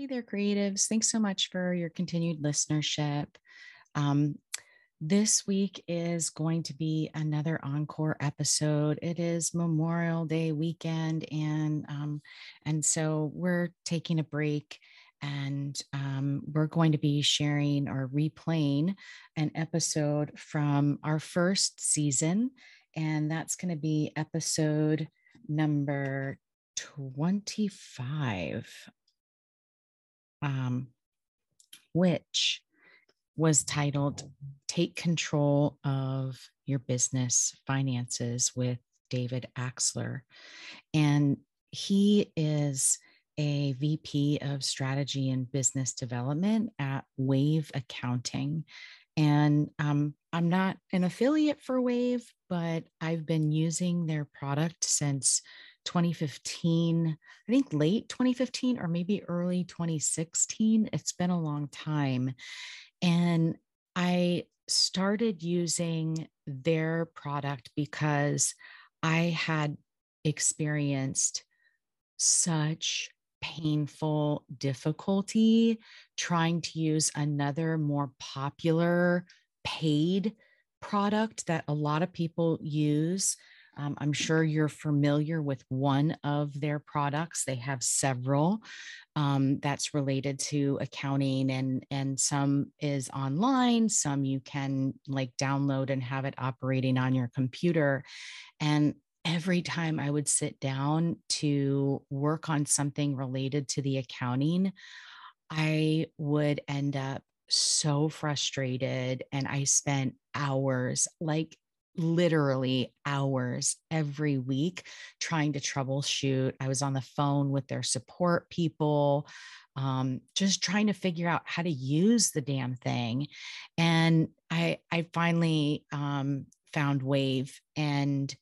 Hey there, creatives. Thanks so much for your continued listenership. Um, this week is going to be another encore episode. It is Memorial Day weekend, and um, and so we're taking a break, and um, we're going to be sharing or replaying an episode from our first season, and that's going to be episode number 25 um, which was titled Take Control of Your Business Finances with David Axler. And he is a VP of Strategy and Business Development at Wave Accounting. And um, I'm not an affiliate for Wave, but I've been using their product since 2015, I think late 2015 or maybe early 2016. It's been a long time. And I started using their product because I had experienced such painful difficulty trying to use another more popular paid product that a lot of people use um, I'm sure you're familiar with one of their products. They have several um, that's related to accounting, and and some is online. Some you can like download and have it operating on your computer. And every time I would sit down to work on something related to the accounting, I would end up so frustrated and I spent hours like literally hours every week trying to troubleshoot. I was on the phone with their support people, um, just trying to figure out how to use the damn thing. And I, I finally um, found Wave and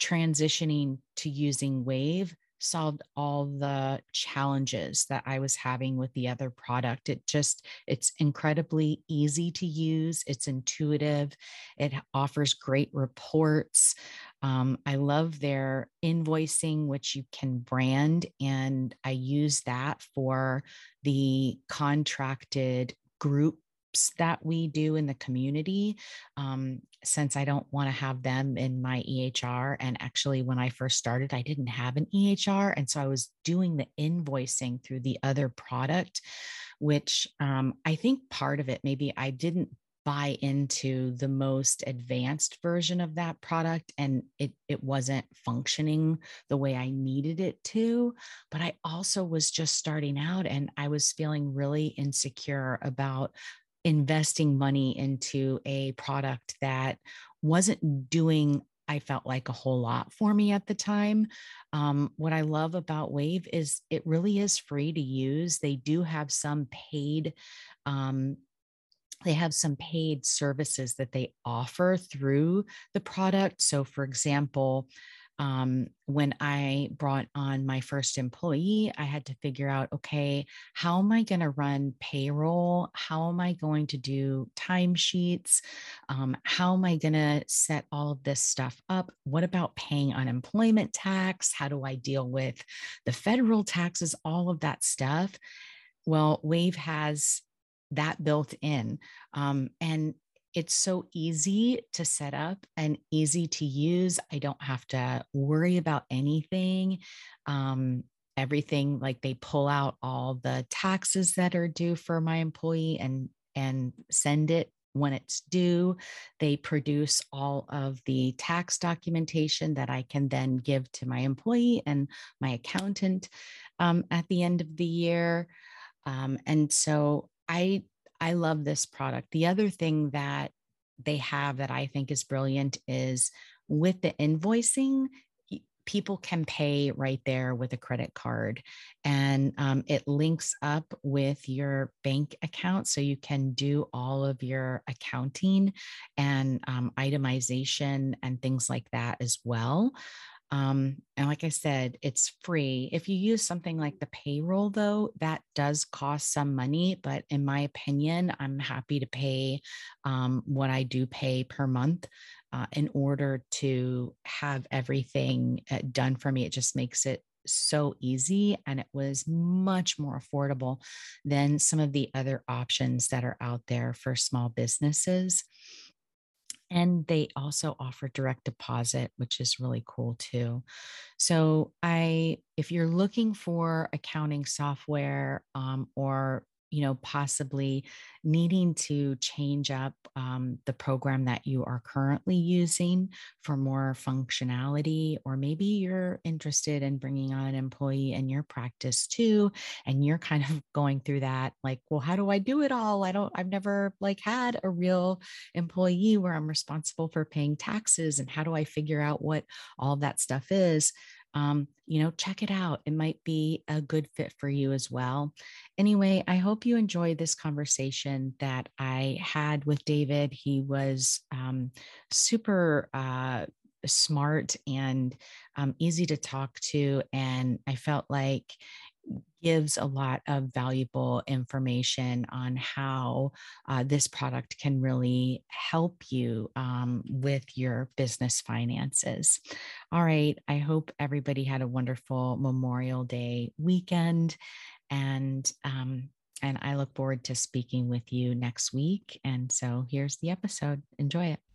transitioning to using Wave solved all the challenges that I was having with the other product. It just, it's incredibly easy to use, it's intuitive, it offers great reports. Um, I love their invoicing, which you can brand, and I use that for the contracted group that we do in the community um, since I don't want to have them in my EHR. And actually, when I first started, I didn't have an EHR. And so I was doing the invoicing through the other product, which um, I think part of it, maybe I didn't buy into the most advanced version of that product and it it wasn't functioning the way I needed it to but I also was just starting out and I was feeling really insecure about investing money into a product that wasn't doing I felt like a whole lot for me at the time. Um, what I love about Wave is it really is free to use. They do have some paid um, they have some paid services that they offer through the product. So, for example, um, when I brought on my first employee, I had to figure out okay, how am I going to run payroll? How am I going to do timesheets? Um, how am I going to set all of this stuff up? What about paying unemployment tax? How do I deal with the federal taxes? All of that stuff. Well, Wave has that built in. Um, and it's so easy to set up and easy to use. I don't have to worry about anything. Um, everything like they pull out all the taxes that are due for my employee and and send it when it's due. They produce all of the tax documentation that I can then give to my employee and my accountant um, at the end of the year. Um, and so I I love this product. The other thing that they have that I think is brilliant is with the invoicing, people can pay right there with a credit card and um, it links up with your bank account so you can do all of your accounting and um, itemization and things like that as well um, and like I said, it's free. If you use something like the payroll, though, that does cost some money. But in my opinion, I'm happy to pay um, what I do pay per month uh, in order to have everything uh, done for me. It just makes it so easy and it was much more affordable than some of the other options that are out there for small businesses. And they also offer direct deposit, which is really cool too. So, I, if you're looking for accounting software um, or you know, possibly needing to change up um, the program that you are currently using for more functionality, or maybe you're interested in bringing on an employee in your practice too, and you're kind of going through that, like, well, how do I do it all? I don't, I've never like had a real employee where I'm responsible for paying taxes, and how do I figure out what all that stuff is? Um, you know, check it out. It might be a good fit for you as well. Anyway, I hope you enjoyed this conversation that I had with David. He was um, super uh, smart and um, easy to talk to. And I felt like gives a lot of valuable information on how uh, this product can really help you um, with your business finances. All right. I hope everybody had a wonderful Memorial Day weekend. And um, and I look forward to speaking with you next week. And so here's the episode. Enjoy it.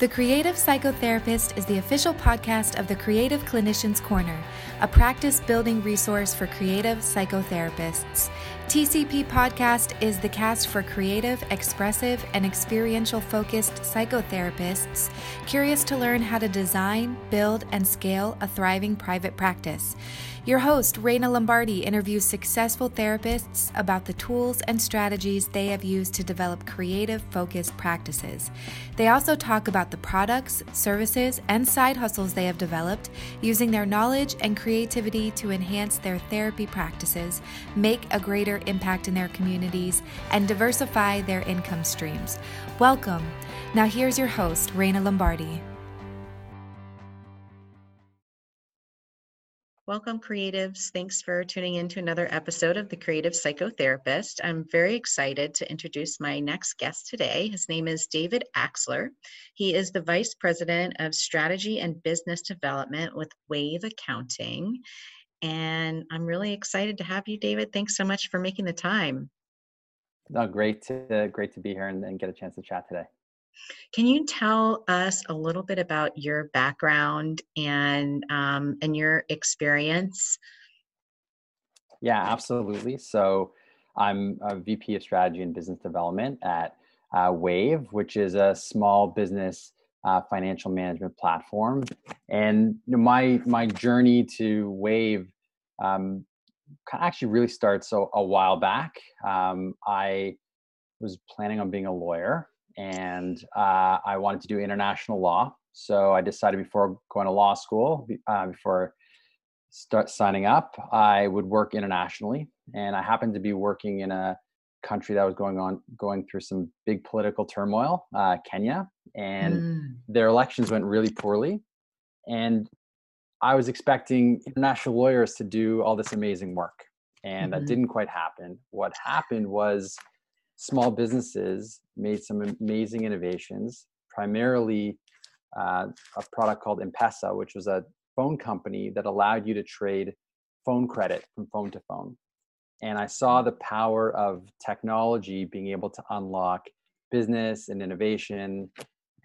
The Creative Psychotherapist is the official podcast of the Creative Clinicians Corner, a practice building resource for creative psychotherapists. TCP Podcast is the cast for creative, expressive, and experiential focused psychotherapists curious to learn how to design, build, and scale a thriving private practice. Your host, Reina Lombardi, interviews successful therapists about the tools and strategies they have used to develop creative, focused practices. They also talk about the products, services, and side hustles they have developed using their knowledge and creativity to enhance their therapy practices, make a greater impact in their communities, and diversify their income streams. Welcome. Now, here's your host, Reina Lombardi. Welcome, creatives. Thanks for tuning in to another episode of The Creative Psychotherapist. I'm very excited to introduce my next guest today. His name is David Axler. He is the Vice President of Strategy and Business Development with Wave Accounting. And I'm really excited to have you, David. Thanks so much for making the time. No, great to great to be here and, and get a chance to chat today. Can you tell us a little bit about your background and um, and your experience? Yeah, absolutely. So I'm a VP of Strategy and Business Development at uh, Wave, which is a small business uh, financial management platform. And my my journey to Wave um, actually really starts a, a while back. Um, I was planning on being a lawyer and uh, I wanted to do international law. So I decided before going to law school, uh, before start signing up, I would work internationally. And I happened to be working in a country that was going on going through some big political turmoil, uh, Kenya, and mm. their elections went really poorly. And I was expecting international lawyers to do all this amazing work, and mm-hmm. that didn't quite happen. What happened was small businesses made some amazing innovations, primarily uh, a product called M-Pesa, which was a phone company that allowed you to trade phone credit from phone to phone. And I saw the power of technology being able to unlock business and innovation.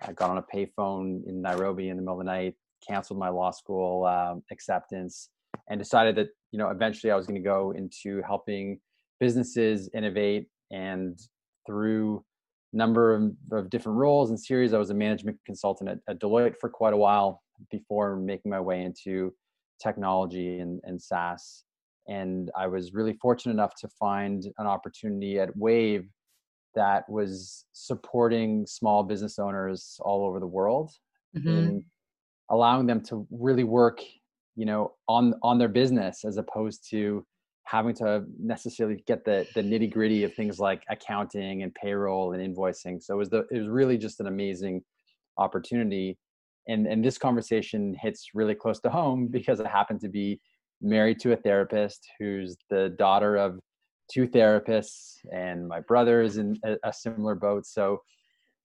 I got on a payphone in Nairobi in the middle of the night, canceled my law school um, acceptance, and decided that you know eventually I was going to go into helping businesses innovate and through a number of, of, different roles and series i was a management consultant at, at, deloitte for quite a while before making my way into technology and, and saas and i was really fortunate enough to find an opportunity at wave that was supporting small business owners all over the world mm-hmm. and allowing them to really work you know on on their business as opposed to having to necessarily get the the nitty gritty of things like accounting and payroll and invoicing. So it was the it was really just an amazing opportunity. And and this conversation hits really close to home because I happen to be married to a therapist who's the daughter of two therapists, and my brother is in a, a similar boat. So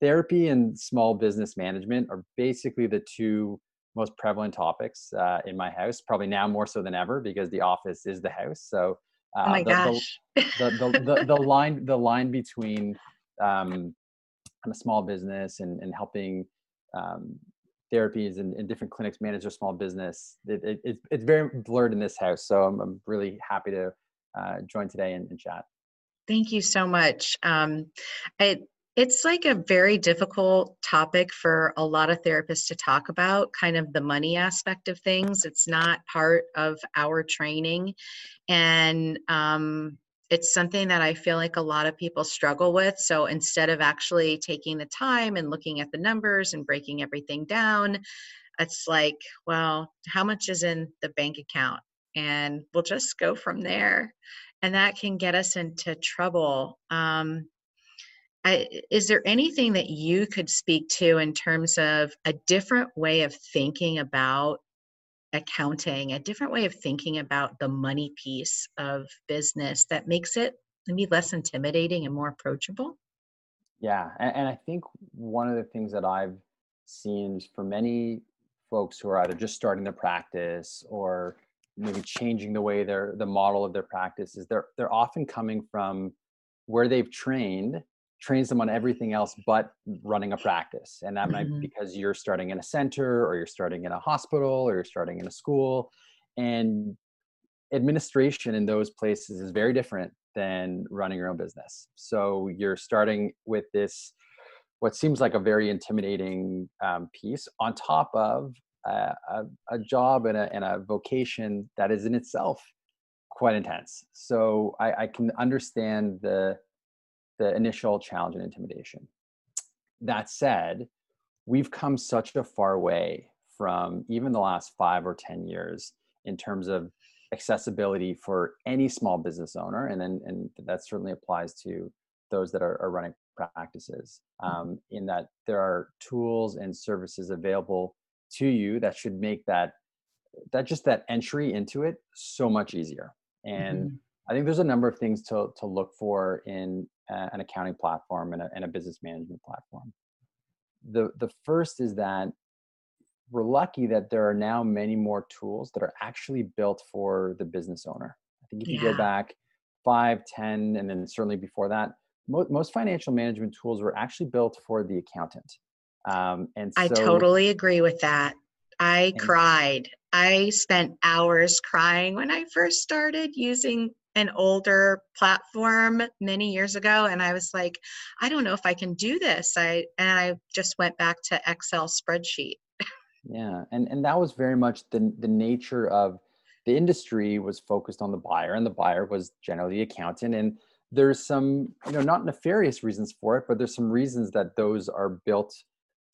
therapy and small business management are basically the two most prevalent topics uh, in my house. Probably now more so than ever because the office is the house. So uh, oh my the, gosh. The, the, the, the, line the line between um, a small business and, and helping um, therapies and, and, different clinics manage their small business. It, it, it's, it's very blurred in this house. So I'm, I'm really happy to uh, join today and, and, chat. Thank you so much. Um, it, it's like a very difficult topic for a lot of therapists to talk about, kind of the money aspect of things. It's not part of our training. And um, it's something that I feel like a lot of people struggle with. So instead of actually taking the time and looking at the numbers and breaking everything down, it's like, well, how much is in the bank account? And we'll just go from there. And that can get us into trouble. Um, I, is there anything that you could speak to in terms of a different way of thinking about accounting, a different way of thinking about the money piece of business that makes it maybe less intimidating and more approachable? Yeah, and, and I think one of the things that I've seen for many folks who are either just starting their practice or maybe changing the way they're the model of their practice is they're they're often coming from where they've trained trains them on everything else but running a practice and that mm-hmm. might be mm-hmm. because you're starting in a center or you're starting in a hospital or you're starting in a school and administration in those places is very different than running your own business so you're starting with this what seems like a very intimidating um, piece on top of a, a, a job and a, and a vocation that is in itself quite intense so I, I can understand the the initial challenge and intimidation. That said, we've come such a far way from even the last five or 10 years in terms of accessibility for any small business owner. And then, and that certainly applies to those that are, are running practices mm-hmm. um, in that there are tools and services available to you that should make that that just that entry into it so much easier and mm-hmm. i think there's a number of things to to look for in an accounting platform and a, and a business management platform. The, the first is that we're lucky that there are now many more tools that are actually built for the business owner. I think if you go back five, ten, and then certainly before that, mo- most financial management tools were actually built for the accountant. Um, and so, I totally agree with that. I cried. I spent hours crying when I first started using an older platform many years ago and I was like, I don't know if I can do this. I and I just went back to Excel spreadsheet. yeah, and and that was very much the the nature of the industry was focused on the buyer and the buyer was generally the accountant and there's some you know not nefarious reasons for it but there's some reasons that those are built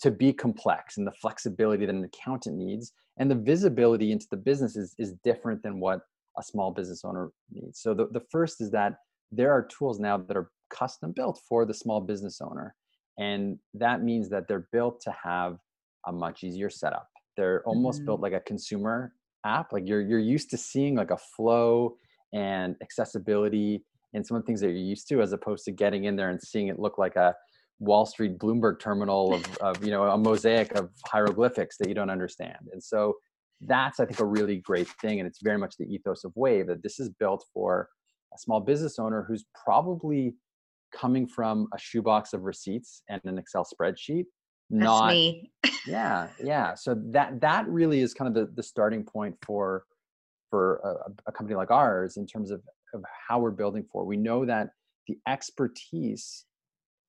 to be complex and the flexibility that an accountant needs and the visibility into the business is, is different than what a small business owner needs. So the, the first is that there are tools now that are custom built for the small business owner. And that means that they're built to have a much easier setup. They're almost mm-hmm. built like a consumer app. Like you're you're used to seeing like a flow and accessibility and some of the things that you're used to, as opposed to getting in there and seeing it look like a Wall Street Bloomberg terminal of, of you know a mosaic of hieroglyphics that you don't understand. And so that's i think a really great thing and it's very much the ethos of wave that this is built for a small business owner who's probably coming from a shoebox of receipts and an excel spreadsheet that's not me. yeah yeah so that that really is kind of the, the starting point for for a, a company like ours in terms of, of how we're building for we know that the expertise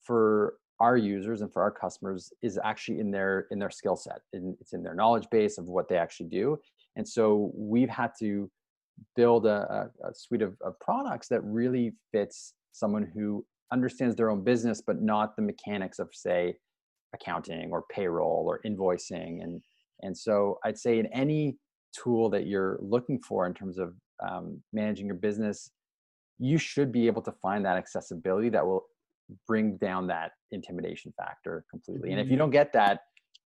for our users and for our customers is actually in their in their skill set and it's in their knowledge base of what they actually do. And so we've had to build a, a suite of, of, products that really fits someone who understands their own business but not the mechanics of say accounting or payroll or invoicing. And and so i'd say in any tool that you're looking for in terms of um, managing your business you should be able to find that accessibility that will bring down that intimidation factor completely. And if you mm-hmm. don't get that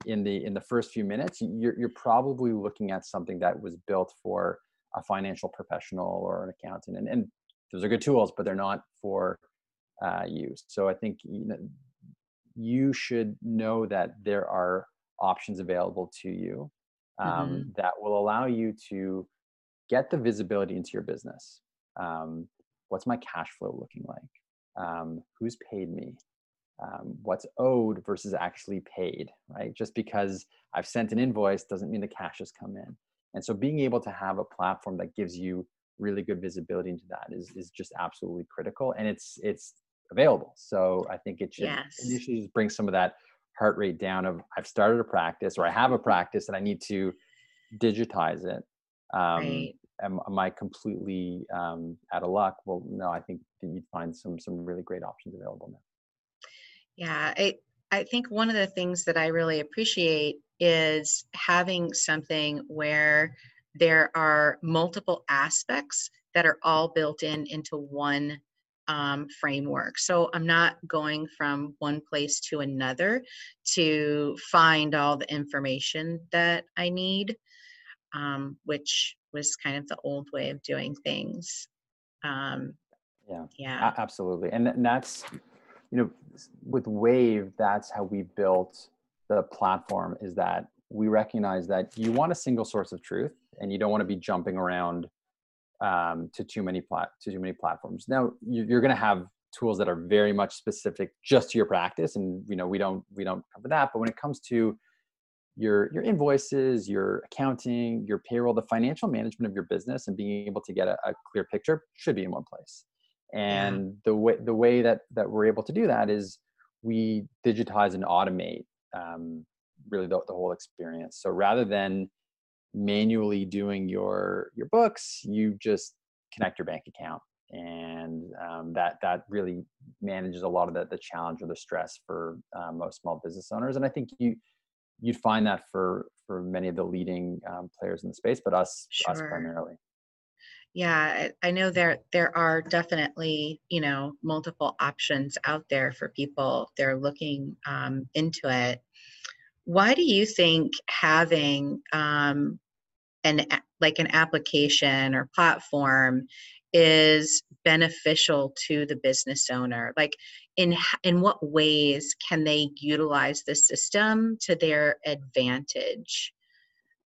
in the in the first few minutes, you're you're probably looking at something that was built for a financial professional or an accountant. And and those are good tools, but they're not for uh, use. So I think you, know, you should know that there are options available to you um, mm-hmm. that will allow you to get the visibility into your business. Um, what's my cash flow looking like? Um, who's paid me? Um, what's owed versus actually paid, right? Just because I've sent an invoice doesn't mean the cash has come in. And so being able to have a platform that gives you really good visibility into that is, is just absolutely critical and it's it's available. So I think it should yes. initially just bring some of that heart rate down of I've started a practice or I have a practice and I need to digitize it. Um, right. Am, am, I completely um, out of luck? Well, no, I think that you'd find some some really great options available now. Yeah, I I think one of the things that I really appreciate is having something where there are multiple aspects that are all built in into one um, framework. So I'm not going from one place to another to find all the information that I need, um, which was kind of the old way of doing things. Um, yeah, yeah, absolutely. And, that's, you know, with Wave, that's how we built the platform is that we recognize that you want a single source of truth and you don't want to be jumping around um, to too many plat to too many platforms. Now you're going to have tools that are very much specific just to your practice, and you know we don't we don't cover that. But when it comes to your your invoices, your accounting, your payroll, the financial management of your business, and being able to get a, a clear picture should be in one place. And yeah. the way the way that that we're able to do that is we digitize and automate um, really the, the whole experience. So rather than manually doing your your books you just connect your bank account and um, that that really manages a lot of the, the challenge or the stress for uh, most small business owners and i think you you'd find that for for many of the leading um, players in the space but us sure. us primarily. Yeah i know there there are definitely you know multiple options out there for people. They're looking um, into it. Why do you think having um, an like an application or platform is beneficial to the business owner? Like in in what ways can they utilize the system to their advantage?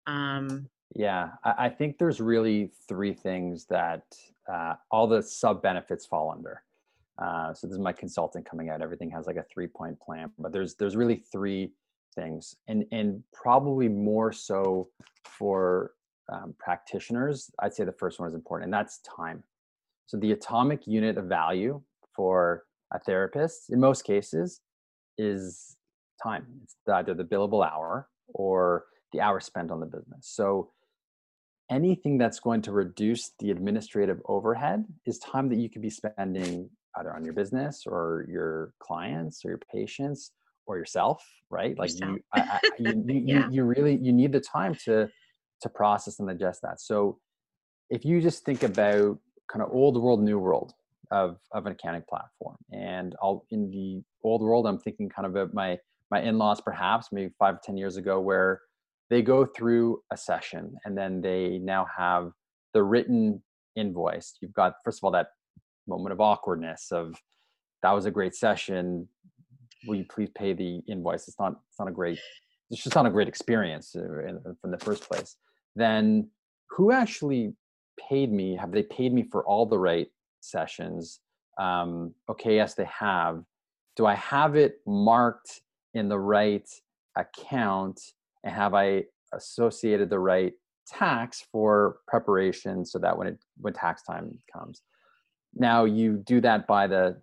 Um, yeah I, I, think there's really three things that uh, all the sub benefits fall under. Uh, so this is my consultant coming out everything has like a three point plan but there's there's really three things and and probably more so for um, practitioners i'd say the first one is important and that's time so the atomic unit of value for a therapist in most cases is time it's either the billable hour or the hour spent on the business so anything that's going to reduce the administrative overhead is time that you could be spending either on your business or your clients or your patients or yourself right like yourself. you, I, I, you, you, yeah. you, really you need the time to to process and digest that so if you just think about kind of old world new world of of an accounting platform and i'll in the old world i'm thinking kind of about my my in-laws perhaps maybe five ten years ago where they go through a session and then they now have the written invoice you've got first of all that moment of awkwardness of that was a great session will you please pay the invoice? It's not, it's not a great, it's just not a great experience uh, in, from the first place. Then who actually paid me? Have they paid me for all the right sessions? Um, okay, yes, they have. Do I have it marked in the right account? And have I associated the right tax for preparation so that when it when tax time comes? Now you do that by the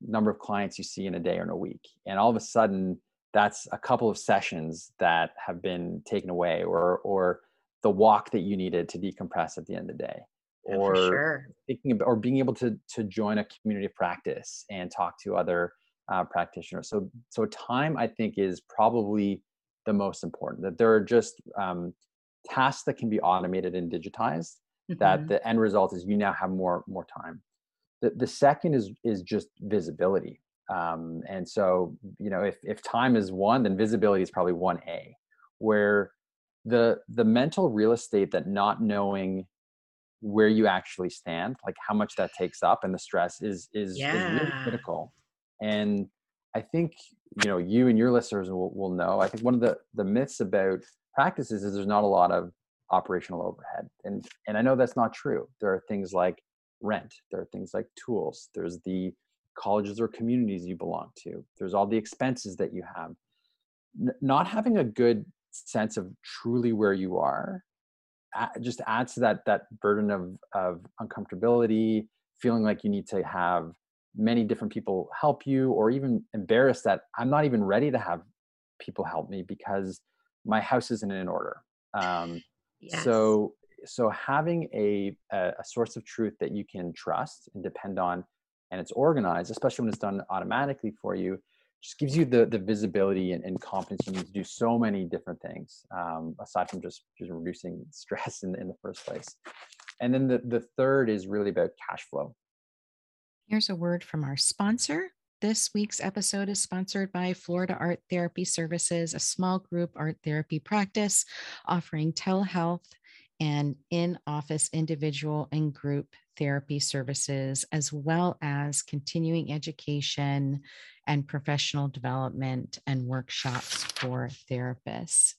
number of clients you see in a day or in a week. And all of a sudden, that's a couple of sessions that have been taken away or or the walk that you needed to decompress at the end of the day yeah, or sure. thinking about or being able to to join a community of practice and talk to other uh, practitioners so so time i think is probably the most important that there are just um, tasks that can be automated and digitized mm-hmm. that the end result is you now have more more time the, the second is is just visibility. Um, and so, you know, if, if time is one, then visibility is probably one A, where the the mental real estate that not knowing where you actually stand, like how much that takes up and the stress is is, yeah. is really critical. And I think you know you and your listeners will, will know. I think one of the the myths about practices is there's not a lot of operational overhead. And and I know that's not true. There are things like rent, there are things like tools, there's the colleges or communities you belong to, there's all the expenses that you have. N- not having a good sense of truly where you are just adds to that that burden of of uncomfortability, feeling like you need to have many different people help you or even embarrassed that I'm not even ready to have people help me because my house isn't in order. Um, yes. So so having a, a, a source of truth that you can trust and depend on, and it's organized, especially when it's done automatically for you, just gives you the the visibility and, and confidence you need to do so many different things um, aside from just just reducing stress in, in the first place. And then the, the third is really about cash flow. Here's a word from our sponsor. This week's episode is sponsored by Florida Art Therapy Services, a small group art therapy practice offering telehealth and in office individual and group therapy services, as well as continuing education and professional development and workshops for therapists.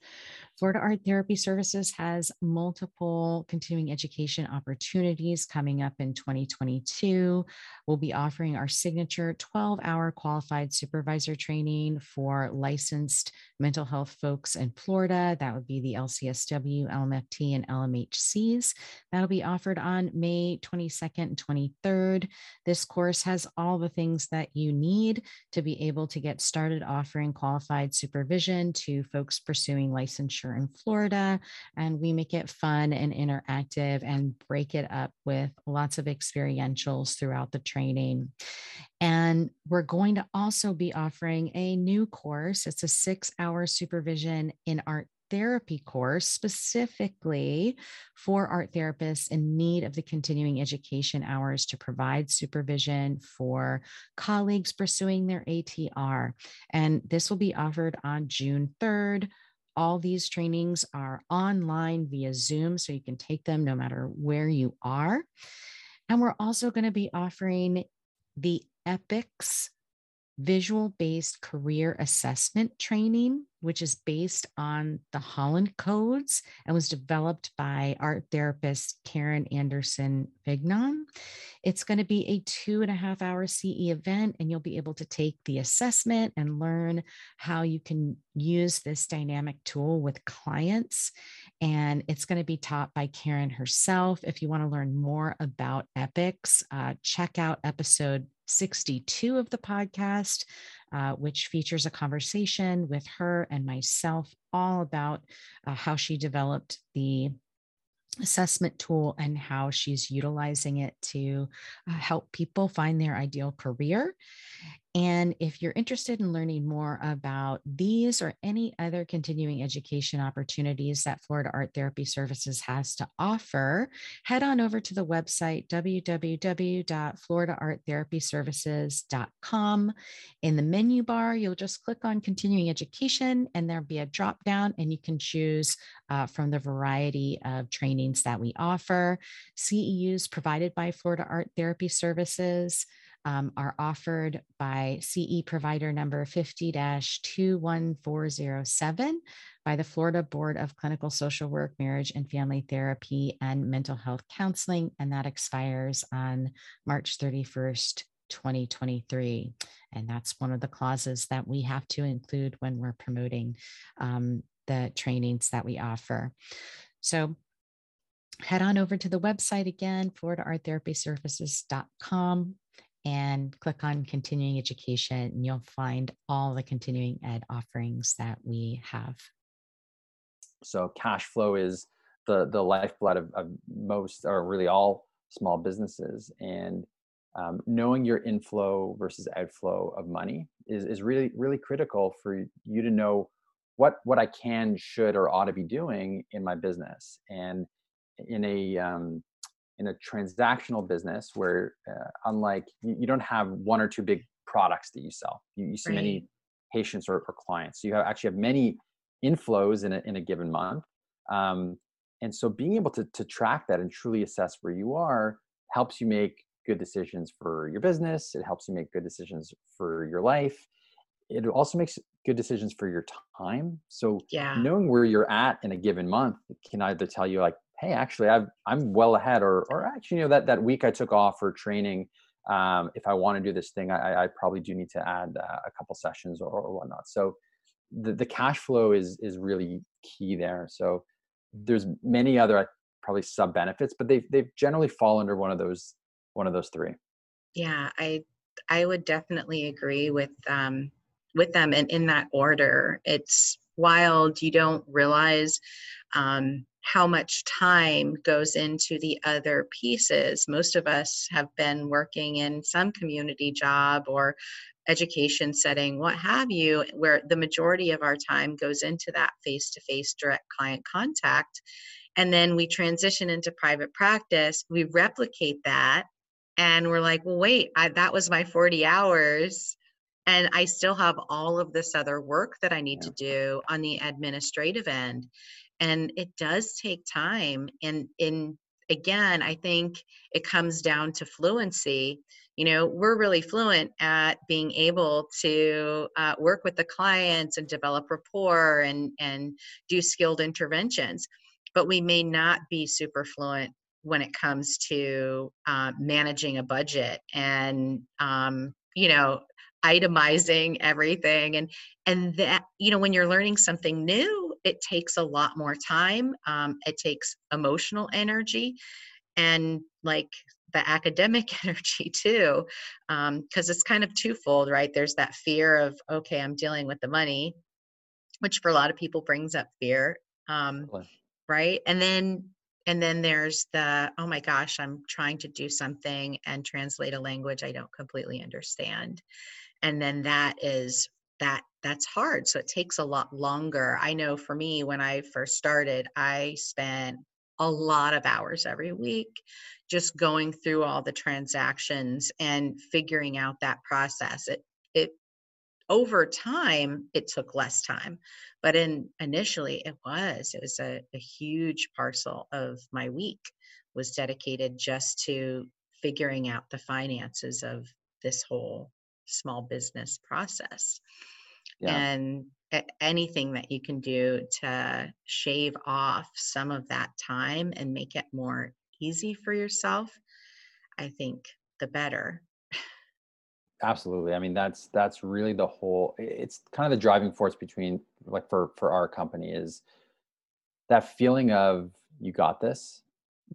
Florida Art Therapy Services has multiple continuing education opportunities coming up in 2022. We'll be offering our signature 12 hour qualified supervisor training for licensed mental health folks in Florida. That would be the LCSW, LMFT, and LMHCs. That'll be offered on May 22nd and 23rd. This course has all the things that you need to be able to get started offering qualified supervision to folks pursuing licensure in Florida. And we make it fun and interactive and break it up with lots of experientials throughout the training. And we're going to also be offering a new course. It's a six hour supervision in art therapy course specifically for art therapists in need of the continuing education hours to provide supervision for colleagues pursuing their ATR. And this will be offered on June 3rd all these trainings are online via Zoom, so you can take them no matter where you are. And we're also going to be offering the EPICS visual based career assessment training, which is based on the Holland Codes and was developed by art therapist Karen Anderson Vignon. It's going to be a two and a half hour CE event, and you'll be able to take the assessment and learn how you can use this dynamic tool with clients. And it's going to be taught by Karen herself. If you want to learn more about EPICS, uh, check out episode 62 of the podcast, uh, which features a conversation with her and myself all about uh, how she developed the assessment tool and how she's utilizing it to uh, help people find their ideal career. And if you're interested in learning more about these or any other continuing education opportunities that Florida Art Therapy Services has to offer, head on over to the website www.floridaarttherapyservices.com. In the menu bar, you'll just click on continuing education and there'll be a drop down and you can choose uh, from the variety of trainings that we offer. CEUs provided by Florida Art Therapy Services um, are offered by CE provider number 50 21407 by the Florida Board of Clinical Social Work, Marriage and Family Therapy, and Mental Health Counseling. And that expires on March 31st. 2023. And that's one of the clauses that we have to include when we're promoting um, the trainings that we offer. So head on over to the website again, floridaarttherapyservices.com and click on continuing education and you'll find all the continuing ed offerings that we have. So cash flow is the the lifeblood of, of most or really all small businesses and um, knowing your inflow versus outflow of money is, is really really critical for you to know what what i can should or ought to be doing in my business. And in a um, in a transactional business where uh, unlike you, you, don't have one or two big products that you sell you, you see right. many patients or, or, clients so you have, actually have many inflows in a, in a given month um, and so being able to, to track that and truly assess where you are helps you make good decisions for your business it helps you make good decisions for your life it also makes good decisions for your time. So Yeah. knowing where you're at in a given month can either tell you like, hey, actually, I've, I'm well ahead, or or actually, you know, that that week I took off for training. Um, if I want to do this thing, I, I probably do need to add uh, a couple sessions or, or whatnot. So the, the cash flow is is really key there. So there's many other probably sub benefits, but they they generally fall under one of those one of those three. Yeah, I I would definitely agree with um with them and in that order. It's wild you don't realize um how much time goes into the other pieces. Most of us have been working in some community job or education setting, what have you, where the majority of our time goes into that face to face direct client contact. And then we transition into private practice, we replicate that, and we're like, well, wait, I, that was my 40 hours. And I still have all of this other work that I need Yeah. to do on the administrative end. And it does take time. And in again, I think it comes down to fluency you know we're really fluent at being able to uh, work with the clients and develop rapport and and do skilled interventions but we may not be super fluent when it comes to uh, managing a budget and um, you know itemizing everything and and that you know when you're learning something new it takes a lot more time um, it takes emotional energy and like the academic energy too because it's kind of twofold right? There's that fear of okay i'm dealing with the money which for a lot of people brings up fear um, right? And then and then there's the oh my gosh i'm trying to do something and translate a language i don't completely understand. And then that is that that's hard so it takes a lot longer. I know for me when i first started i spent a lot of hours every week just going through all the transactions and figuring out that process. It it over time it took less time but in initially it was. It was a, a huge parcel of my week was dedicated just to figuring out the finances of this whole small business process Yeah. and anything that you can do to shave off some of that time and make it more easy for yourself i think the better Absolutely. I mean, that's that's really the whole. It's kind of the driving force between like for for our company is that feeling of you got this,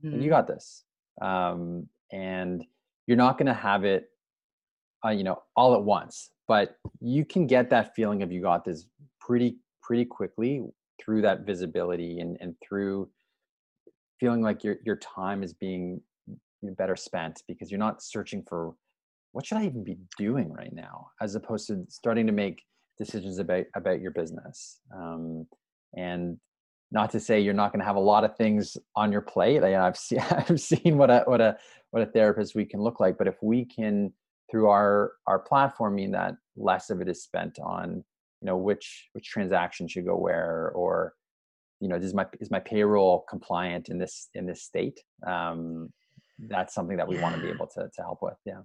Mhm. you got this, um, and you're not going to have it, uh, you know, all at once, but you can get that feeling of you got this pretty pretty quickly through that visibility and and through feeling like your your time is being better spent because you're not searching for what should I even be doing right now, as opposed to starting to make decisions about about your business. Um, and not to say you're not going to have a lot of things on your plate. I, I've seen I've seen what a what a what a therapist we can look like, but if we can through our our platform mean that less of it is spent on you know which which transaction should go where or you know is my is my payroll compliant in this in this state um that's something that we want to be able to to help with yeah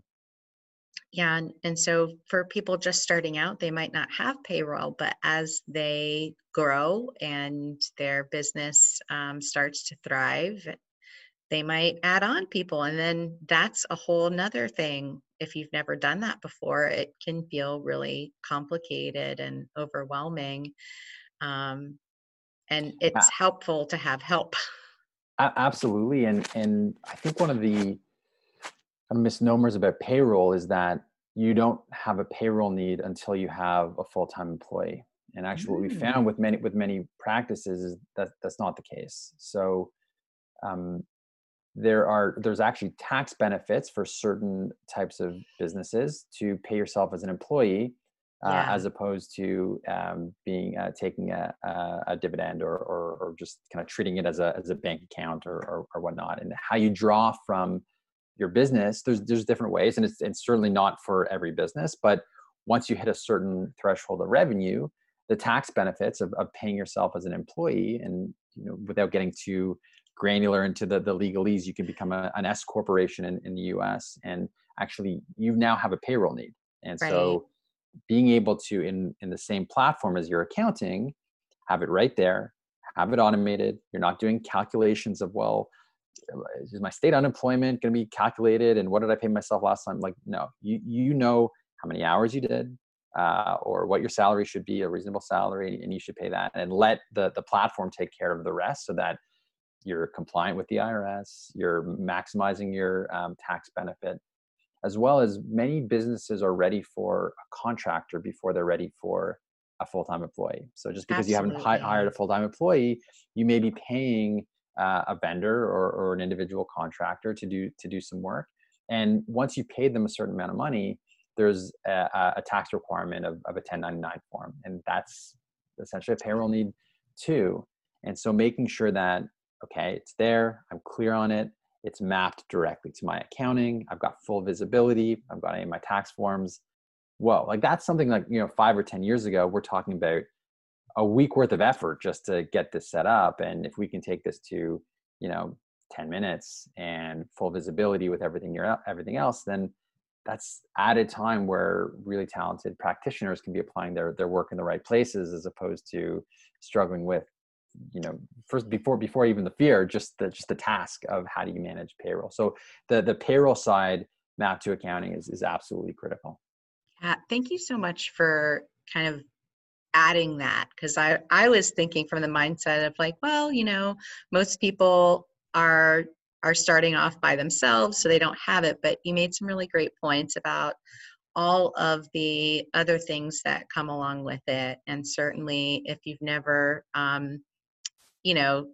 Yeah, and, and so for people just starting out, they might not have payroll, but as they grow and their business um, starts to thrive, they might add on people. And then that's a whole nother thing. If you've never done that before, it can feel really complicated and overwhelming. Um, and it's helpful to have help. Absolutely and and i think one of the misnomers about payroll is that you don't have a payroll need until you have a full-time employee and actually what we Mm. found with many with many practices is that that's not the case so um, there are there's actually tax benefits for certain types of businesses to pay yourself as an employee uh, Yeah. as opposed to um, being uh, taking a, a, a dividend or, or or just kind of treating it as a as a bank account or, or or whatnot and how you draw from your business there's there's different ways and it's, it's certainly not for every business but once you hit a certain threshold of revenue the tax benefits of, of paying yourself as an employee and you know without getting too granular into the, the legalese you can become a, an s corporation in, in the us and actually you now have a payroll need and Right. so being able to in in the same platform as your accounting have it right there have it automated you're not doing calculations of well is my state unemployment going to be calculated and what did i pay myself last time like no you you know how many hours you did uh, or what your salary should be a reasonable salary and you should pay that and let the the platform take care of the rest so that you're compliant with the irs you're maximizing your um, tax benefit as well as many businesses are ready for a contractor before they're ready for a full-time employee. So just because Absolutely. you haven't hi- hired a full-time employee you may be paying uh, a vendor or, or an individual contractor to do to do some work. And once you paid them a certain amount of money there's a, a tax requirement of, of a 1099 form and that's essentially a payroll need too. And so making sure that okay it's there i'm clear on it it's mapped directly to my accounting i've got full visibility i've got any of my tax forms. Whoa like that's something like you know five or ten years ago we're talking about a week worth of effort just to get this set up and if we can take this to you know 10 minutes and full visibility with everything you're everything else then that's added time where really talented practitioners can be applying their their work in the right places as opposed to struggling with you know first before before even the fear just the just the task of how do you manage payroll. So the the payroll side map to accounting is is absolutely critical. Yeah thank you so much for kind of adding that because i i was thinking from the mindset of like well you know most people are are starting off by themselves so they don't have it but you made some really great points about all of the other things that come along with it. And certainly if you've never um, you know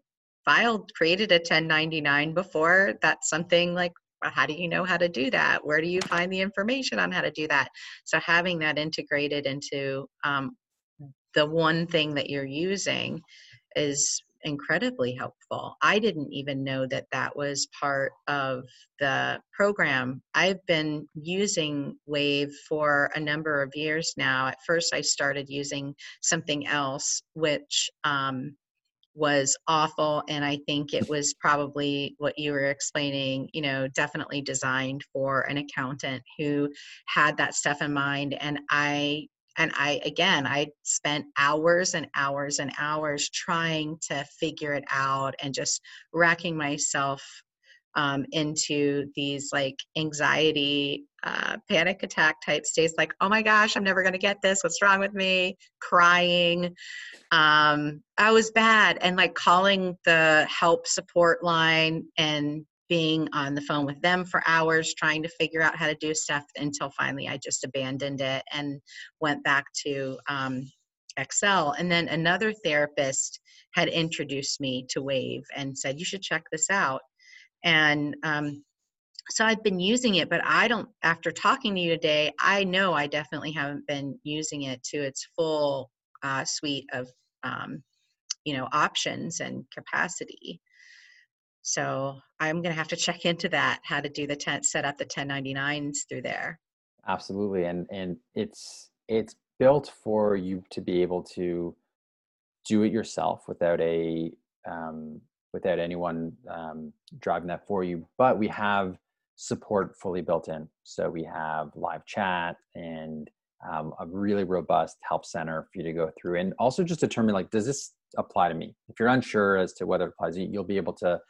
filed created a 1099 before that's something like how do you know how to do that where do you find the information on how to do that so having that integrated into um, the one thing that you're using is incredibly helpful. I didn't even know that that was part of the program. I've been using Wave for a number of years now. At first, I started using something else, which um, was awful. And I think it was probably what you were explaining, you know, definitely designed for an accountant who had that stuff in mind. And I and i again i spent hours and hours and hours trying to figure it out and just racking myself um, into these like anxiety uh, panic attack type states like oh my gosh i'm never going to get this what's wrong with me crying um, i was bad and like calling the help support line and being on the phone with them for hours trying to figure out how to do stuff until finally I just abandoned it and went back to um, Excel. And then another therapist had introduced me to Wave and said, You should check this out. And um, so I've been using it, but I don't, after talking to you today, I know I definitely haven't been using it to its full uh, suite of, um, you know, options and capacity. So I'm going to have to check into that, how to do the 10, set up the 1099s through there. Absolutely. And, and it's, it's built for you to be able to do it yourself without a, um, without anyone um, driving that for you. But we have support fully built in. So we have live chat and um, a really robust help center for you to go through and also just determine like, does this apply to me? If you're unsure as to whether it applies, you'll be able to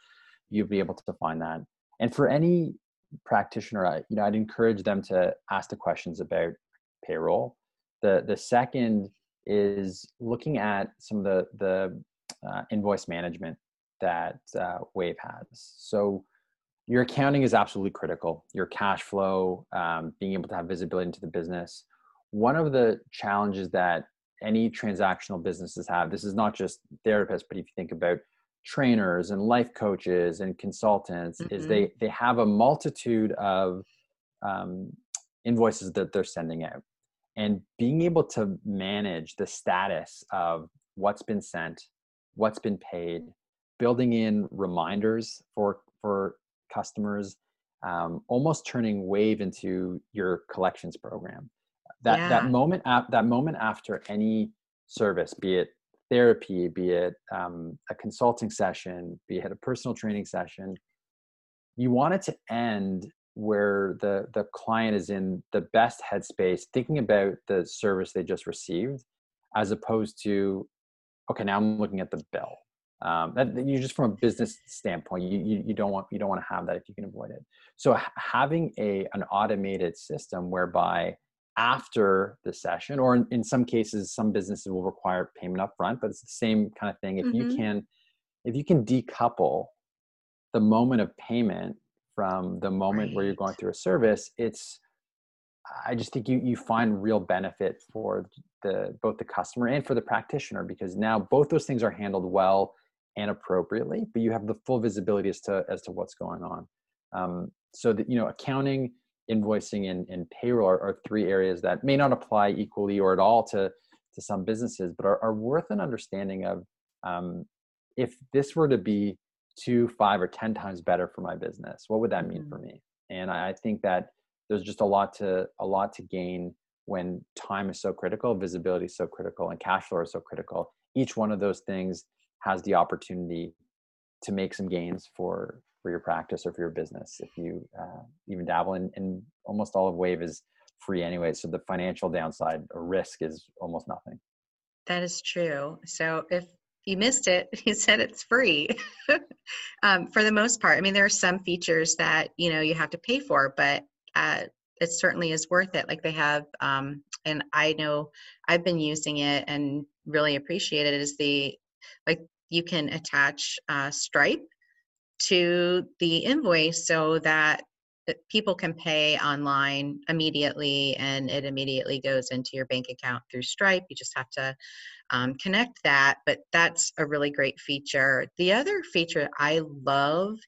you'll be able to find that. And for any practitioner, I, you know, I'd encourage them to ask the questions about payroll. The the second is looking at some of the the uh, invoice management that uh, Wave has. So your accounting is absolutely critical. Your cash flow, um, being able to have visibility into the business. One of the challenges that any transactional businesses have, this is not just therapists, but if you think about trainers and life coaches and consultants mm-hmm. is they they have a multitude of um, invoices that they're sending out and being able to manage the status of what's been sent what's been paid building in reminders for for customers um, almost turning wave into your collections program that yeah. that moment that moment after any service be it therapy, be it um, a consulting session, be it a personal training session, you want it to end where the the client is in the best headspace thinking about the service they just received as opposed to okay now i'm looking at the bill um, that you just from a business standpoint you, you, you don't want you don't want to have that if you can avoid it so having a an automated system whereby after the session or in, in, some cases some businesses will require payment up front but it's the same kind of thing if mm-hmm. you can if you can decouple the moment of payment from the moment right. where you're going through a service it's i just think you you find real benefit for the both the customer and for the practitioner because now both those things are handled well and appropriately but you have the full visibility as to as to what's going on. Um, so that you know accounting invoicing and, and payroll are, are, three areas that may not apply equally or at all to to some businesses but are, are worth an understanding of um, if this were to be two five or ten times better for my business what would that mean mm-hmm. for me? And I, I think that there's just a lot to a lot to gain when time is so critical visibility is so critical and cash flow is so critical. Each one of those things has the opportunity to make some gains for for your practice or for your business if you uh, even dabble in, in almost all of wave is free anyway so the financial downside or risk is almost nothing. That is true. So if you missed it he said it's free. Um, for the most part i mean there are some features that you know you have to pay for but uh, it certainly is worth it. Like they have um, and i know i've been using it and really appreciate it is the like you can attach uh, stripe to the invoice so that people can pay online immediately and it immediately goes into your bank account through stripe. You just have to um, connect that but that's a really great feature. The other feature i love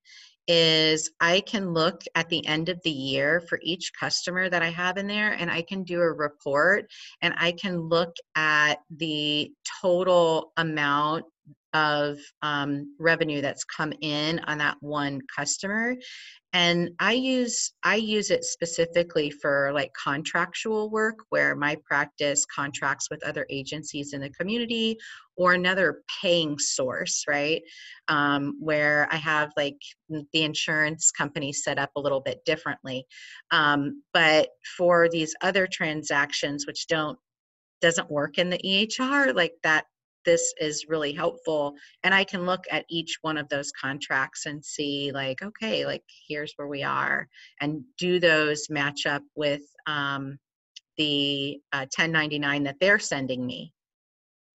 is i can look at the end of the year for each customer that i have in there and i can do a report and i can look at the total amount of um, revenue that's come in on that one customer and i use i use it specifically for like contractual work where my practice contracts with other agencies in the community or another paying source right? Um, where i have like the insurance company set up a little bit differently. Um, but for these other transactions which don't doesn't work in the ehr like that this is really helpful and i can look at each one of those contracts and see like okay like here's where we are and do those match up with um, the uh, 1099 that they're sending me?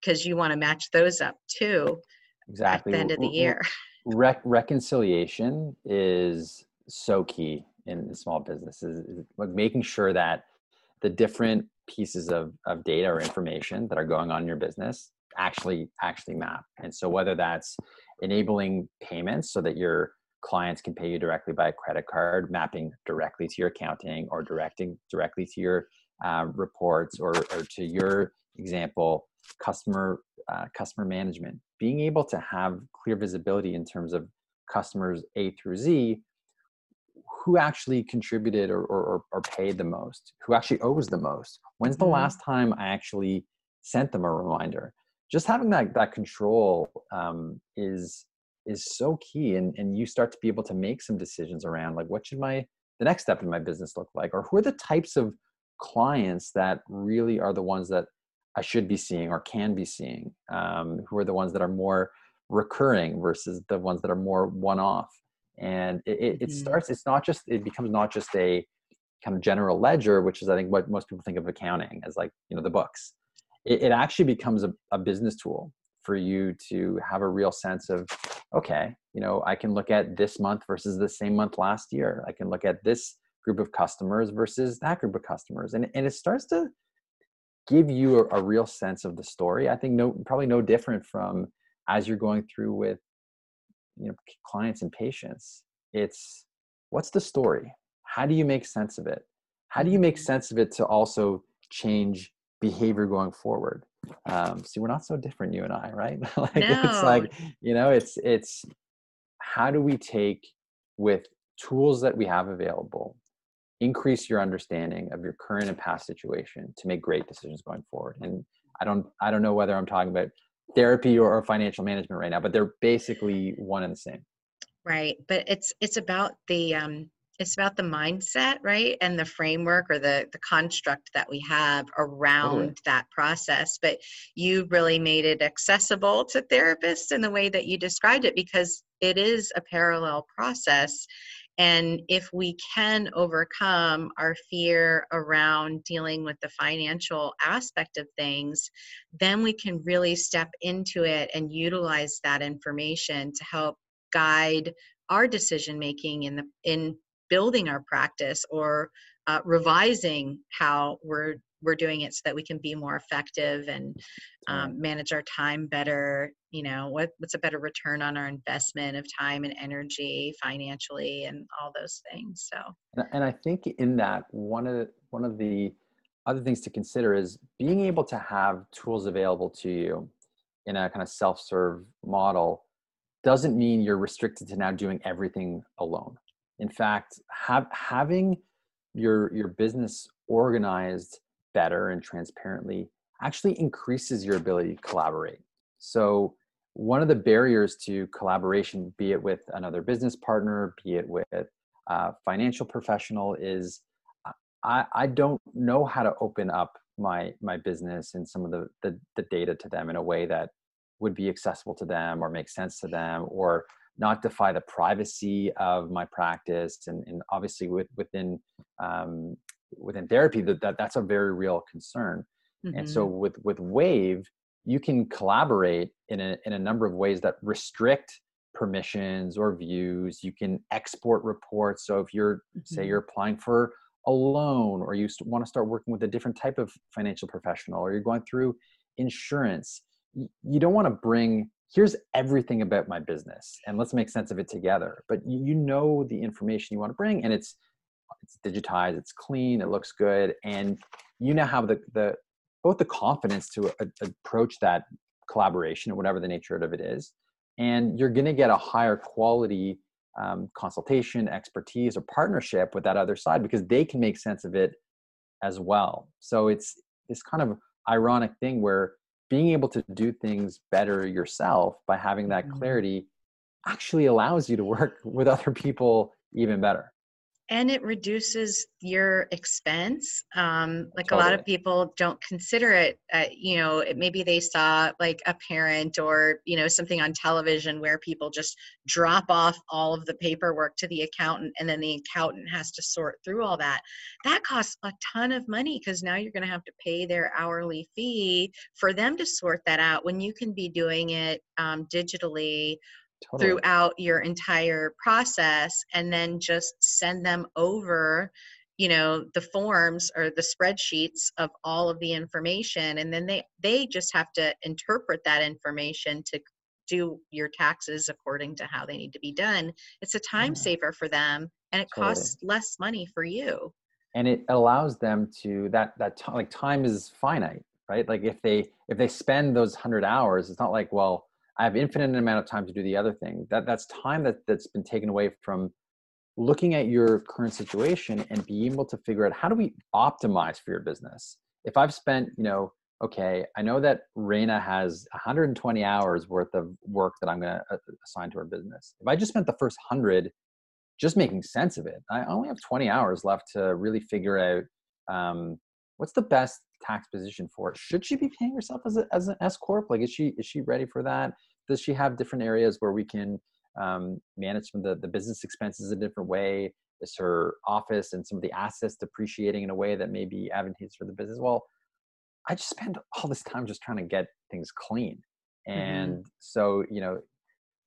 Because you want to match those up too exactly. at the end of the year. Re- reconciliation is so key in small businesses like making sure that the different pieces of, of data or information that are going on in your business actually actually map. And so whether that's enabling payments so that your clients can pay you directly by a credit card mapping directly to your accounting or directing directly to your uh, reports or, or to your example customer uh, customer management. Being able to have clear visibility in terms of customers a through z who actually contributed or, or, or paid the most who actually owes the most. When's the mm-hmm. last time i actually sent them a reminder just having that that control um, is is so key and and you start to be able to make some decisions around like what should my the next step in my business look like? Or who are the types of clients that really are the ones that i should be seeing or can be seeing? Um, who are the ones that are more recurring versus the ones that are more one-off? And it, it, it mm-hmm. starts it's not just it becomes not just a kind of general ledger which is i think what most people think of accounting as like you know the books it, it actually becomes a, a business tool for you to have a real sense of okay you know i can look at this month versus the same month last year. I can look at this group of customers versus that group of customers. And, and it starts to give you a, a real sense of the story. I think no probably no different from as you're going through with you know clients and patients. It's what's the story? How do you make sense of it? How do you make mm-hmm. sense of it to also change behavior going forward. Um see we're not so different you and i right? Like no. it's like you know it's it's how do we take with tools that we have available increase your understanding of your current and past situation to make great decisions going forward? And i don't i don't know whether i'm talking about therapy or, or financial management right now but they're basically one and the same. Right but it's it's about the um it's about the mindset right and the framework or the the construct that we have around totally. that process but you really made it accessible to therapists in the way that you described it because it is a parallel process and if we can overcome our fear around dealing with the financial aspect of things, then we can really step into it and utilize that information to help guide our decision making in the in building our practice or uh, revising how we're we're doing it so that we can be more effective and um, manage our time better you know what, what's a better return on our investment of time and energy financially and all those things so. And i think in that one of the, one of the other things to consider is being able to have tools available to you in a kind of self-serve model doesn't mean you're restricted to now doing everything alone in fact have, having your your business organized better and transparently actually increases your ability to collaborate. So one of the barriers to collaboration be it with another business partner be it with a financial professional is I, I don't know how to open up my my business and some of the, the the data to them in a way that would be accessible to them or make sense to them or not defy the privacy of my practice and, and obviously with, within um, within therapy that, that that's a very real concern mm-hmm. and so mm-hmm. with with wave you can collaborate in a, in a number of ways that restrict permissions or views you can export reports so if you're mm-hmm. say you're applying for a loan or you want to start working with a different type of financial professional or you're going through insurance you don't want to bring here's everything about my business and let's make sense of it together. But you know the information you want to bring and it's it's digitized it's clean it looks good and you now have the the both the confidence to a, approach that collaboration or whatever the nature of it is and you're going to get a higher quality um, consultation expertise or partnership with that other side because they can make sense of it as well. So it's this kind of ironic thing where being able to do things better yourself by having that mm-hmm. clarity actually allows you to work with other people even better and it reduces your expense um, like totally. a lot of people don't consider it uh, you know maybe they saw like a parent or you know something on television where people just drop off all of the paperwork to the accountant and then the accountant has to sort through all that that costs a ton of money because now you're going to have to pay their hourly fee for them to sort that out when you can be doing it um, digitally totally. throughout your entire process and then just send them over you know the forms or the spreadsheets of all of the information and then they they just have to interpret that information to do your taxes according to how they need to be done it's a time yeah. saver for them and it totally. costs less money for you and it allows them to that that t- like time is finite right like if they if they spend those 100 hours it's not like well I have infinite amount of time to do the other thing. That that's time that that's been taken away from looking at your current situation and being able to figure out how do we optimize for your business. If I've spent, you know, okay, I know that Reina has 120 hours worth of work that I'm going to uh, assign to her business. If I just spent the first 100 just making sense of it, I only have 20 hours left to really figure out um, what's the best tax position for it. Should she be paying herself as, a, as an S corp? Like, is she is she ready for that? Does she have different areas where we can um, manage some of the, the business expenses a different way? Is her office and some of the assets depreciating in a way that may be advantageous for the business? Well, I just spend all this time just trying to get things clean. Mm-hmm. And mm-hmm. so, you know,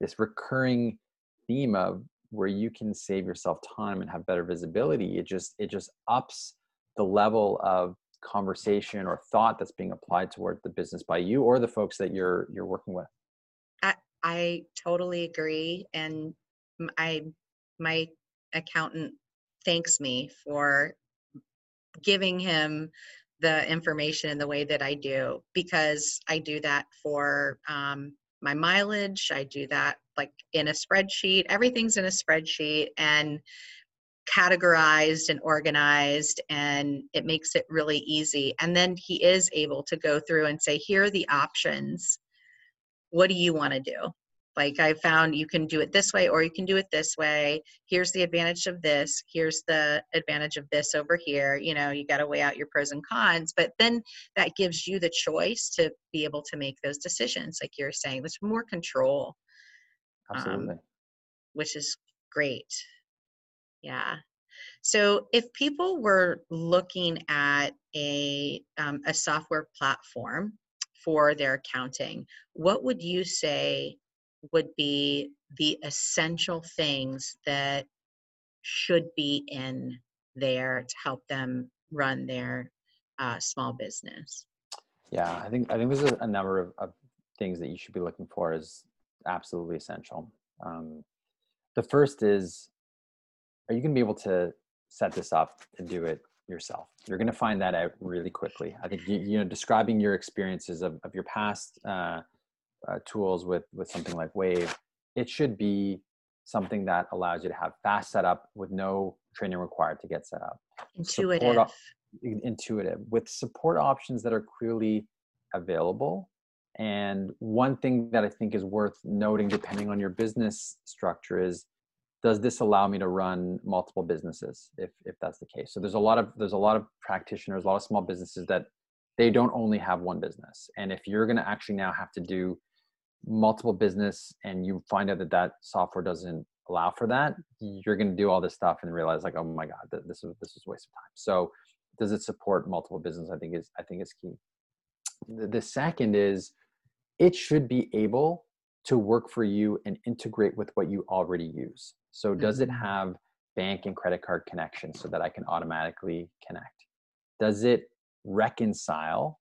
this recurring theme of where you can save yourself time and have better visibility, it just it just ups the level of conversation or thought that's being applied toward the business by you or the folks that you're you're working with? I, I totally agree and i my accountant thanks me for giving him the information in the way that i do because i do that for um, my mileage i do that like in a spreadsheet everything's in a spreadsheet and categorized and organized and it makes it really easy. And then he is able to go through and say here are the options. What do you want to do? Like i found you can do it this way or you can do it this way. Here's the advantage of this. Here's the advantage of this over here. You know you got to weigh out your pros and cons. But then that gives you the choice to be able to make those decisions like you're saying. There's more control absolutely. um, which is great yeah so if people were looking at a, um, a software platform for their accounting, what would you say would be the essential things that should be in there to help them run their uh, small business? Yeah, I think I think there's a, number of, of, things that you should be looking for is absolutely essential. Um, the first is, are you going to be able to set this up and do it yourself. You're going to find that out really quickly. I think you, you know describing your experiences of, of your past uh, uh, tools with with something like Wave, it should be something that allows you to have fast setup with no training required to get set up. Intuitive. Intuitive with support options that are clearly available. And one thing that I think is worth noting, depending on your business structure, is does this allow me to run multiple businesses if if that's the case? So there's a lot of there's a lot of practitioners a lot of small businesses that they don't only have one business. And if you're going to actually now have to do multiple business and you find out that that software doesn't allow for that you're going to do all this stuff and realize like oh my god this is this is waste of time. So does it support multiple business? I think is i think is key. The, the second is it should be able to work for you and integrate with what you already use so does it mm-hmm. have bank and credit card connections so that I can automatically connect? Does it reconcile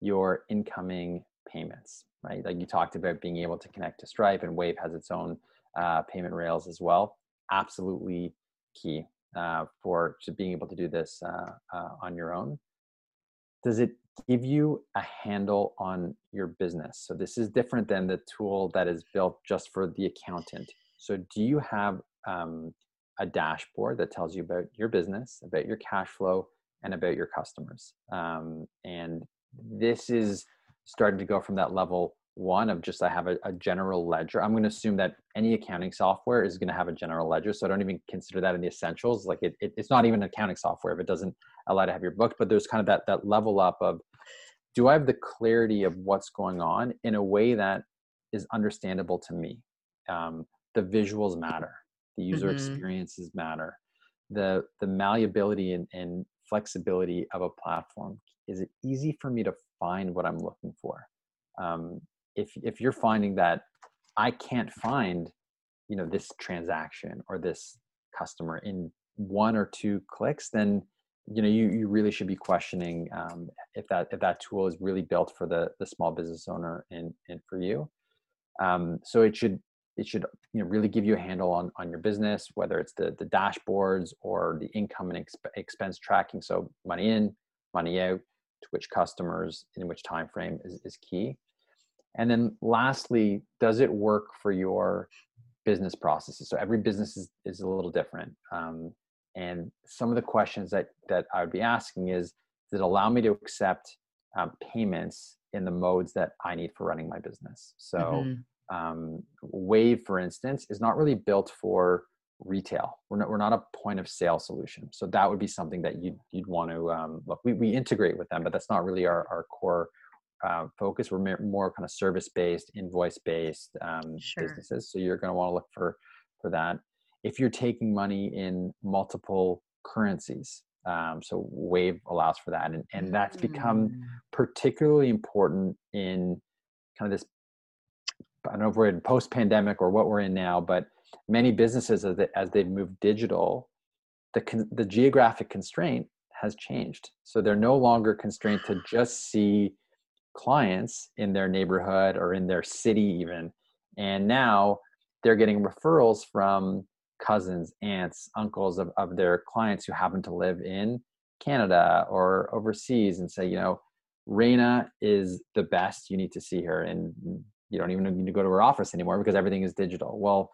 your incoming payments, right? Like you talked about being able to connect to Stripe and Wave has its own uh, payment rails as well. Absolutely key uh, for to being able to do this uh, uh, on your own. Does it give you a handle on your business? So this is different than the tool that is built just for the accountant so, do you have um, a dashboard that tells you about your business, about your cash flow, and about your customers? Um, and this is starting to go from that level one of just I have a, a general ledger. I'm going to assume that any accounting software is going to have a general ledger. So I don't even consider that in the essentials. Like it, it, it's not even accounting software if it doesn't allow to have your book. But there's kind of that that level up of do I have the clarity of what's going on in a way that is understandable to me? Um, the visuals matter the user mm-hmm. experiences matter the the malleability and, and flexibility of a platform is it easy for me to find what i'm looking for um, if if you're finding that i can't find you know this transaction or this customer in one or two clicks then you know you, you really should be questioning um, if that if that tool is really built for the the small business owner and and for you. Um, so it should it should you know really give you a handle on on your business whether it's the the dashboards or the income and exp- expense tracking. So money in money out to which customers in which time frame is, is key and then lastly does it work for your business processes so every business is, is a little different um, and some of the questions that that i would be asking is does it allow me to accept um, payments in the modes that i need for running my business so mm-hmm um, Wave, for instance, is not really built for retail. We're not, we're not a point of sale solution. So that would be something that you'd, you'd want to um, look. We, we integrate with them, but that's not really our, our core uh, focus. We're more kind of service based, invoice based um, sure. businesses. So you're going to want to look for for that. If you're taking money in multiple currencies, um, so Wave allows for that, and and that's become mm. particularly important in kind of this I don't know if we're in post pandemic or what we're in now, but many businesses as, they, as they've moved digital, the, con- the geographic constraint has changed. So they're no longer constrained to just see clients in their neighborhood or in their city, even. And now they're getting referrals from cousins, aunts, uncles of, of their clients who happen to live in Canada or overseas and say, you know, Reina is the best. You need to see her. And you don't even need to go to her office anymore because everything is digital. Well,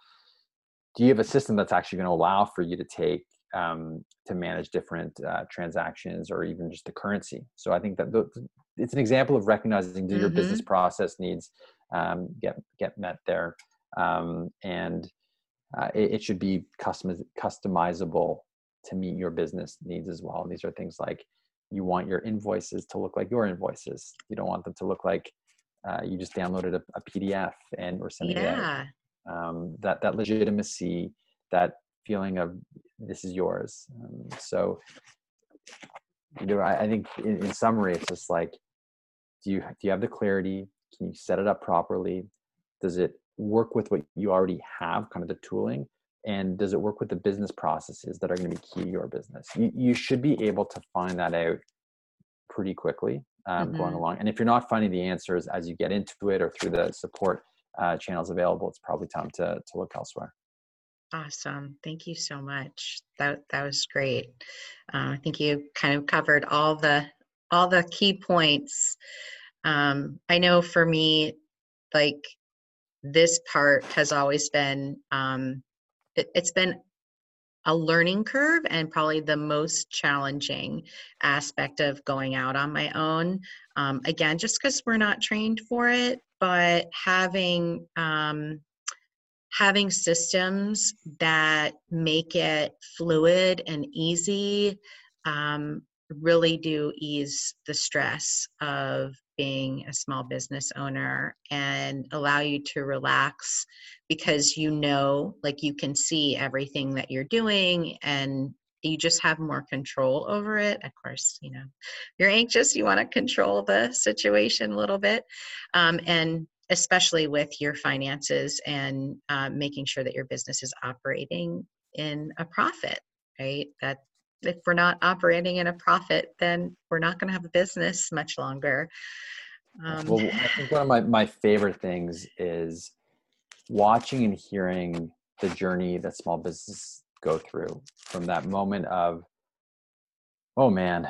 do you have a system that's actually going to allow for you to take um, to manage different uh, transactions or even just the currency? So I think that the, it's an example of recognizing do your mm-hmm. business process needs um, get get met there. um, and uh, it, it, should be custom customizable to meet your business needs as well. And these are things like you want your invoices to look like your invoices. You don't want them to look like uh, you just downloaded a, a, PDF and we're sending yeah. it. Um, that that legitimacy, that feeling of this is yours. Um, so, you know, I, I think in, in, summary, it's just like, do you do you have the clarity? Can you set it up properly? Does it work with what you already have, kind of the tooling? And does it work with the business processes that are going to be key to your business? You, you should be able to find that out pretty quickly um, mm-hmm. going along. And if you're not finding the answers as you get into it or through the support uh, channels available, it's probably time to, to look elsewhere. Awesome. Thank you so much. That that was great. Uh, I think you kind of covered all the all the key points. Um, I know for me, like this part has always been um, it, it's been a learning curve and probably the most challenging aspect of going out on my own. Um, again, just because we're not trained for it, but having um, having systems that make it fluid and easy um, really do ease the stress of being a small business owner and allow you to relax because you know like you can see everything that you're doing and you just have more control over it. Of course you know you're anxious you want to control the situation a little bit um, and especially with your finances and uh, making sure that your business is operating in a profit right that if we're not operating in a profit, then we're not going to have a business much longer. Um, well, I think one of my, my favorite things is watching and hearing the journey that small businesses go through from that moment of, oh man,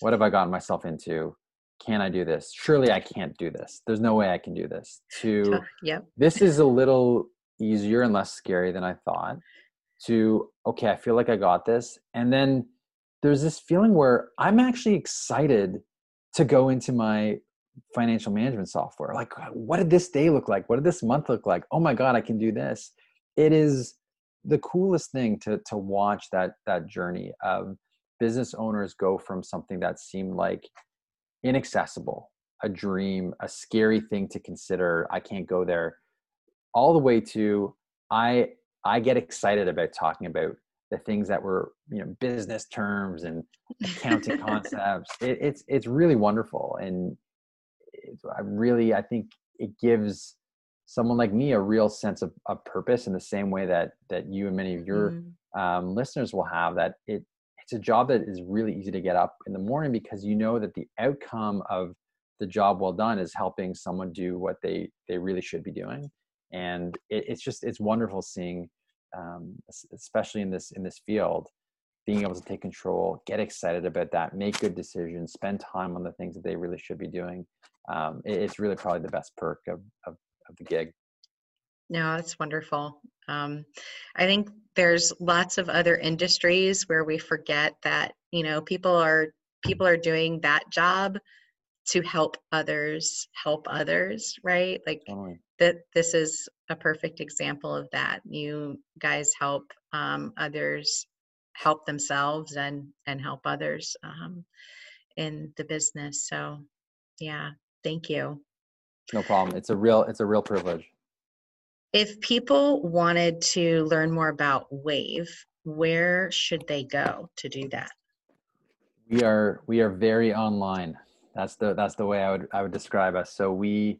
what have I gotten myself into? Can I do this? Surely I can't do this. There's no way I can do this. To, yep. this is a little easier and less scary than I thought to okay i feel like i got this and then there's this feeling where i'm actually excited to go into my financial management software like what did this day look like what did this month look like oh my god i can do this it is the coolest thing to to watch that that journey of business owners go from something that seemed like inaccessible a dream a scary thing to consider i can't go there all the way to i I get excited about talking about the things that were you know business terms and accounting concepts. It, it's it's really wonderful, and I really I think it gives someone like me a real sense of, of purpose in the same way that that you and many of your mm. um, listeners will have. That it it's a job that is really easy to get up in the morning because you know that the outcome of the job well done is helping someone do what they they really should be doing. And it, it's just it's wonderful seeing um, especially in this in this field being able to take control get excited about that make good decisions spend time on the things that they really should be doing. Um, it, it's really probably the best perk of, of, of the gig no that's wonderful. Um, i think there's lots of other industries where we forget that you know people are people are doing that job to help others help others right? Like totally. that this is a perfect example of that. You guys help um, others help themselves and and help others um, in the business. So yeah thank you. No problem. It's a real it's a real privilege if people wanted to learn more about wave where should they go to do that we are we are very online that's the that's the way I would I would describe us. So we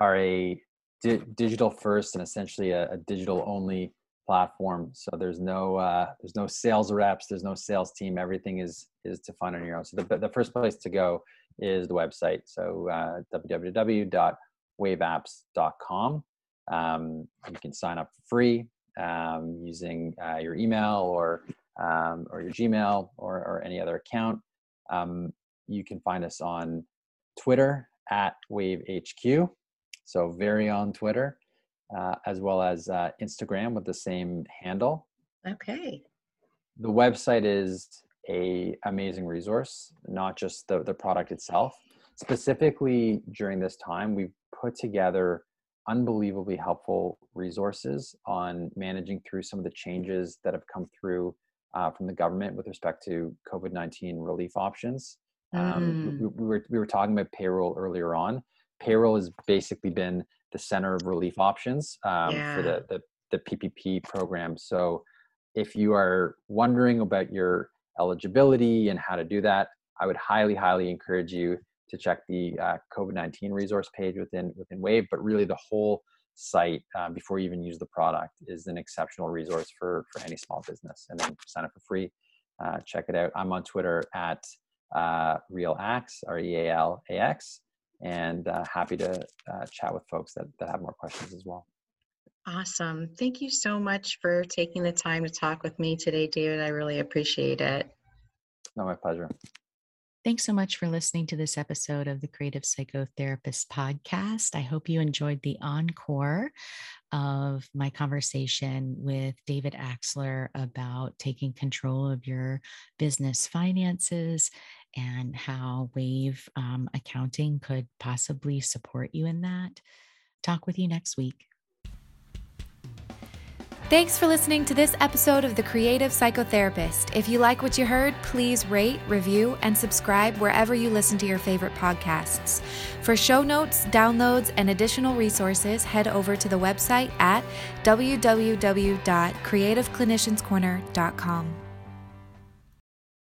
are a di- digital first and essentially a, a, digital only platform. So there's no uh, there's no sales reps, there's no sales team. Everything is is to find on your own. So the the first place to go is the website. So uh, www.waveapps.com. Um, you can sign up for free um, using uh, your email or um, or your Gmail or, or any other account. Um, you can find us on Twitter at WaveHQ. So very on Twitter, uh, as well as uh, Instagram with the same handle. Okay. The website is a amazing resource, not just the, the product itself. Specifically during this time, we've put together unbelievably helpful resources on managing through some of the changes that have come through uh, from the government with respect to COVID 19 relief options. Um, we, Mm. we, were, we were talking about payroll earlier on. Payroll has basically been the center of relief options um, for the, the, the PPP program. So if you are wondering about your eligibility and how to do that, I would highly, highly encourage you to check the uh, COVID-19 resource page within within Wave. But really, the whole site uh, before you even use the product is an exceptional resource for for any small business. And then sign up for free. Uh, check it out. I'm on Twitter at uh, RealAx, R-E-A-L-A-X, and uh, happy to uh, chat with folks that, that have more questions as well. Awesome. Thank you so much for taking the time to talk with me today, David. I really appreciate it. No, my pleasure. Thanks so much for listening to this episode of the Creative Psychotherapist podcast. I hope you enjoyed the encore of my conversation with David Axler about taking control of your business finances and how Wave um, Accounting could possibly support you in that. Talk with you next week. Thanks for listening to this episode of The Creative Psychotherapist. If you like what you heard, please rate, review, and subscribe wherever you listen to your favorite podcasts. For show notes, downloads, and additional resources, head over to the website at www.creativeclinicianscorner.com.